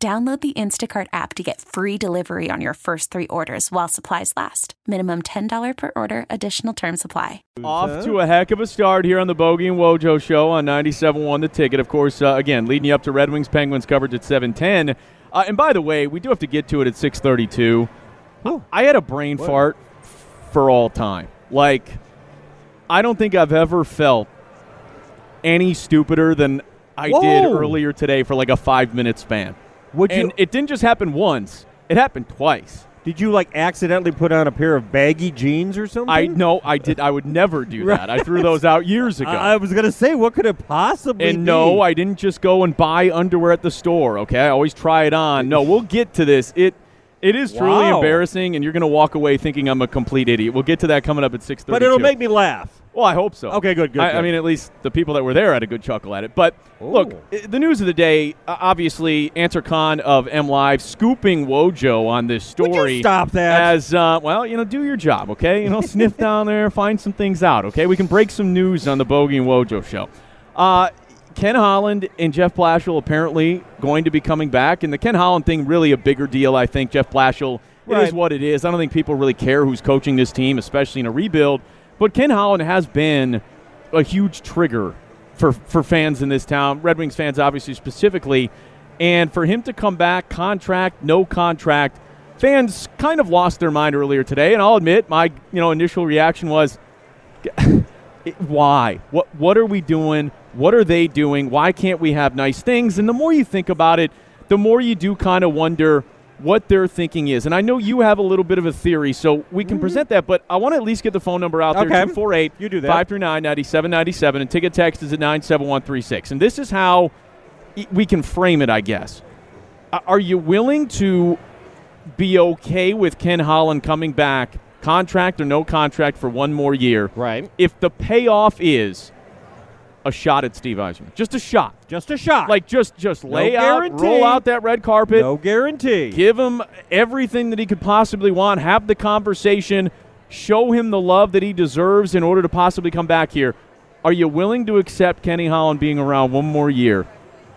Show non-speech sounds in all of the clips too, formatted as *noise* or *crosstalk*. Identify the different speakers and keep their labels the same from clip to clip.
Speaker 1: Download the Instacart app to get free delivery on your first three orders while supplies last. Minimum $10 per order, additional term supply.
Speaker 2: Off to a heck of a start here on the Bogey and Wojo show on 97.1 The Ticket. Of course, uh, again, leading you up to Red Wings Penguins coverage at 710. Uh, and by the way, we do have to get to it at 632. I had a brain fart for all time. Like, I don't think I've ever felt any stupider than I did earlier today for like a five minute span.
Speaker 3: Would you?
Speaker 2: It didn't just happen once, it happened twice.
Speaker 3: did you like accidentally put on a pair of baggy jeans or something?
Speaker 2: I know I did. I would never do that. I threw those out years *laughs* ago.
Speaker 3: I, I was gonna say, what could it possibly?
Speaker 2: and
Speaker 3: be?
Speaker 2: no, I didn't just go and buy underwear at the store. Okay, I always try it on. No, we'll get to this. It it is truly
Speaker 3: Wow.
Speaker 2: embarrassing, and you're going to walk away thinking I'm a complete idiot. We'll get to that coming up at six thirty.
Speaker 3: but it'll make me laugh.
Speaker 2: Well, I hope so.
Speaker 3: Okay, good, good,
Speaker 2: I, I mean, at least the people that were there had a good chuckle at it. But look,
Speaker 3: Ooh.
Speaker 2: i- the news of the day, uh, obviously, Ansar Khan of MLive scooping Wojo on this story.
Speaker 3: stop that?
Speaker 2: As uh, well, you know, do your job, okay? You know, sniff *laughs* down there, find some things out, okay? We can break some news on the Bogey and Wojo show. Uh, Ken Holland and Jeff Blashill apparently going to be coming back, and the Ken Holland thing really a bigger deal. I think Jeff Blashill. It is what it is. I don't think people really care who's coaching this team, especially in a rebuild. But Ken Holland has been a huge trigger for for fans in this town, Red Wings fans obviously specifically, and for him to come back, contract, no contract, fans kind of lost their mind earlier today. And I'll admit, my you know initial reaction was, *laughs* why? What what are we doing? What are they doing? Why can't we have nice things? And the more you think about it, the more you do kind of wonder what their thinking is. And I know you have a little bit of a theory, so we can present that, but I want to at least get the phone number out there
Speaker 3: Mm-hmm. Okay.
Speaker 2: 248
Speaker 3: You do that.
Speaker 2: 539 9797 and ticket text is at 97136. And this is how we can frame it, I guess. Are you willing to be okay with Ken Holland coming back, contract or no contract for one more year?
Speaker 3: Right.
Speaker 2: if the payoff is a shot at Steve Yzerman, just a shot,
Speaker 3: Just a shot.
Speaker 2: like just just lay out,
Speaker 3: guarantee.
Speaker 2: roll out that red carpet,
Speaker 3: no guarantee.
Speaker 2: give him everything that he could possibly want, have the conversation, show him the love that he deserves in order to possibly come back here. Are you willing to accept Kenny Holland being around one more year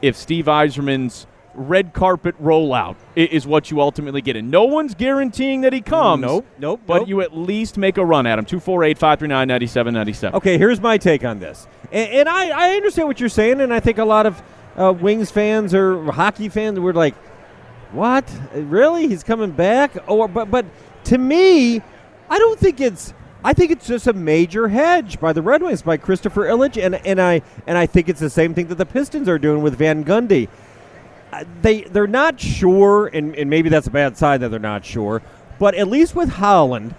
Speaker 2: if Steve Yzerman's red carpet rollout is what you ultimately get? And no one's guaranteeing that he comes.
Speaker 3: Nope, nope,
Speaker 2: But
Speaker 3: nope.
Speaker 2: you at least make a run at him. 248 539 9797.
Speaker 3: Okay, here's my take on this, and, and I, I understand what you're saying, and I think a lot of uh, Wings fans or hockey fans were like, "What? Really? He's coming back?" Or but but to me, I don't think it's. I think it's just a major hedge by the Red Wings by Christopher Ilitch, and and I and I think it's the same thing that the Pistons are doing with Van Gundy. They they're not sure, and, and maybe that's a bad sign that they're not sure. But at least with Holland,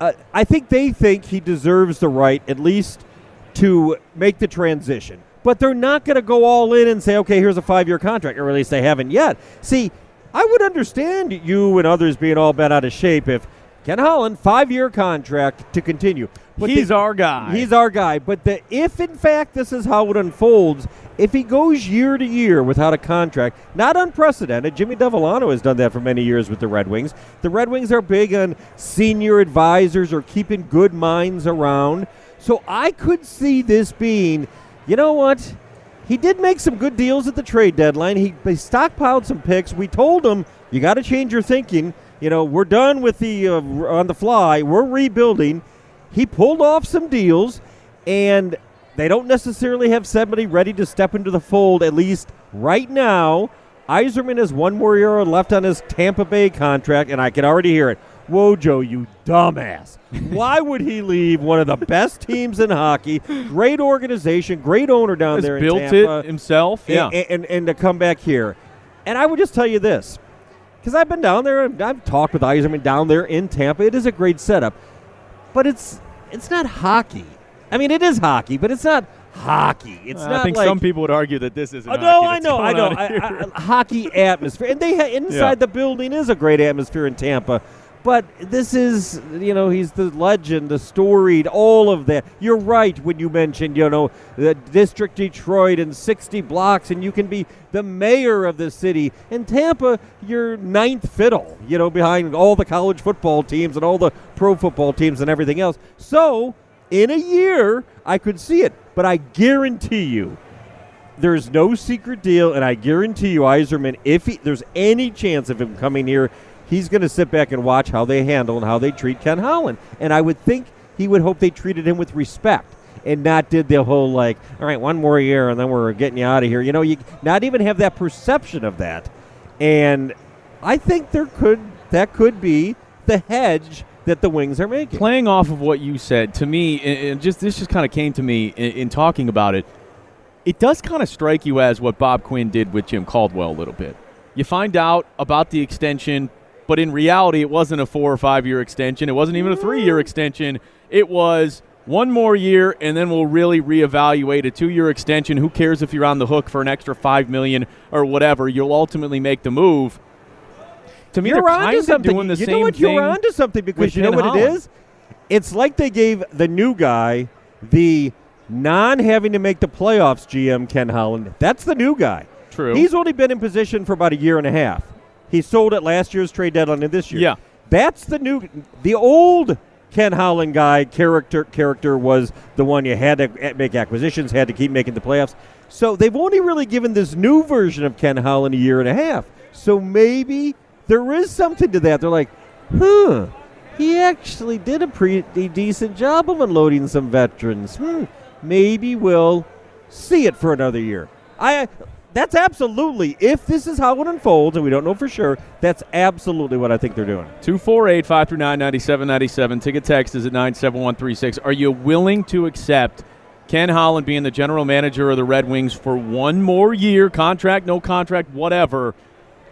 Speaker 3: uh, I think they think he deserves the right at least to make the transition. But they're not going to go all in and say, okay, here's a five year contract, or at least they haven't yet. See, I would understand you and others being all bent out of shape if Ken Holland, five year contract to continue. But
Speaker 2: He's
Speaker 3: the-
Speaker 2: our guy.
Speaker 3: He's our guy. But the, if in fact this is how it unfolds, if he goes year to year without a contract, not unprecedented. Jimmy Devellano has done that for many years with the Red Wings. The Red Wings are big on senior advisors or keeping good minds around. So I could see this being, you know what? He did make some good deals at the trade deadline. He, he stockpiled some picks. We told him you got to change your thinking. You know, we're done with the uh, on the fly. We're rebuilding. He pulled off some deals, and they don't necessarily have somebody ready to step into the fold. At least right now, Yzerman has one more year left on his Tampa Bay contract, and I can already hear it. Wojo, you dumbass. Why would he leave one of the best teams in hockey? Great organization, great owner down
Speaker 2: Has
Speaker 3: there in
Speaker 2: built it himself. Yeah.
Speaker 3: and, and, and to come back here. And I would just tell you this, because I've been down there, and I've talked with Yzerman down there in Tampa. It is a great setup, but it's it's not hockey. I mean, it is hockey, but it's not hockey. It's
Speaker 2: Uh,
Speaker 3: not
Speaker 2: I think
Speaker 3: like
Speaker 2: some people would argue that this isn't.
Speaker 3: Oh, no,
Speaker 2: hockey
Speaker 3: I know, I *laughs* know. I, I- hockey atmosphere, and they ha- inside
Speaker 2: Yeah.
Speaker 3: the building is a great atmosphere in Tampa. But this is, you know, he's the legend, the storied, all of that. You're right when you mentioned, you know, the district Detroit and 60 blocks, and you can be the mayor of the city. In Tampa, you're ninth fiddle, you know, behind all the college football teams and all the pro football teams and everything else. So, in a year, I could see it. But I guarantee you, there's no secret deal, and I guarantee you, Yzerman, if he, there's any chance of him coming here, he's going to sit back and watch how they handle and how they treat Ken Holland. And I would think he would hope they treated him with respect and not did the whole like, all right, one more year and then we're getting you out of here. You know, you not even have that perception of that. And I think there could that could be the hedge that the Wings are making.
Speaker 2: Playing off of what you said to me, and just this just kind of came to me in, in talking about it. It does kind of strike you as what Bob Quinn did with Jim Caldwell a little bit. You find out about the extension, but in reality, it wasn't a four or five year extension. It wasn't even a three year mm. extension. It was one more year, and then we'll really reevaluate a two year extension. Who cares if you're on the hook for an extra five million or whatever? You'll ultimately make the move. To me,
Speaker 3: you're
Speaker 2: they're
Speaker 3: onto something. you know what? You're onto something because you know what
Speaker 2: Holland.
Speaker 3: it is. It's like they gave the new guy the non having to make the playoffs GM Ken Holland. That's the new guy.
Speaker 2: True.
Speaker 3: He's only been in position for about a year and a half. He sold at last year's trade deadline and this year.
Speaker 2: Yeah.
Speaker 3: That's the new the old Ken Holland guy character character was the one you had to make acquisitions, had to keep making the playoffs. So they've only really given this new version of Ken Holland a year and a half. So maybe there is something to that. They're like, huh, he actually did a pretty decent job of unloading some veterans. Hmm, maybe we'll see it for another year. I. That's absolutely, if this is how it unfolds, and we don't know for sure, that's absolutely what I think they're doing.
Speaker 2: 248 539 9797. Ticket text is at 97136. Are you willing to accept Ken Holland being the general manager of the Red Wings for one more year, contract, no contract, whatever,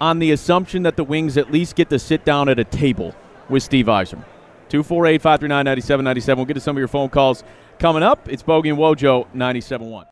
Speaker 2: on the assumption that the Wings at least get to sit down at a table with Steve Yzerman? 248 539 9797. We'll get to some of your phone calls coming up. It's Bogey and Wojo 971.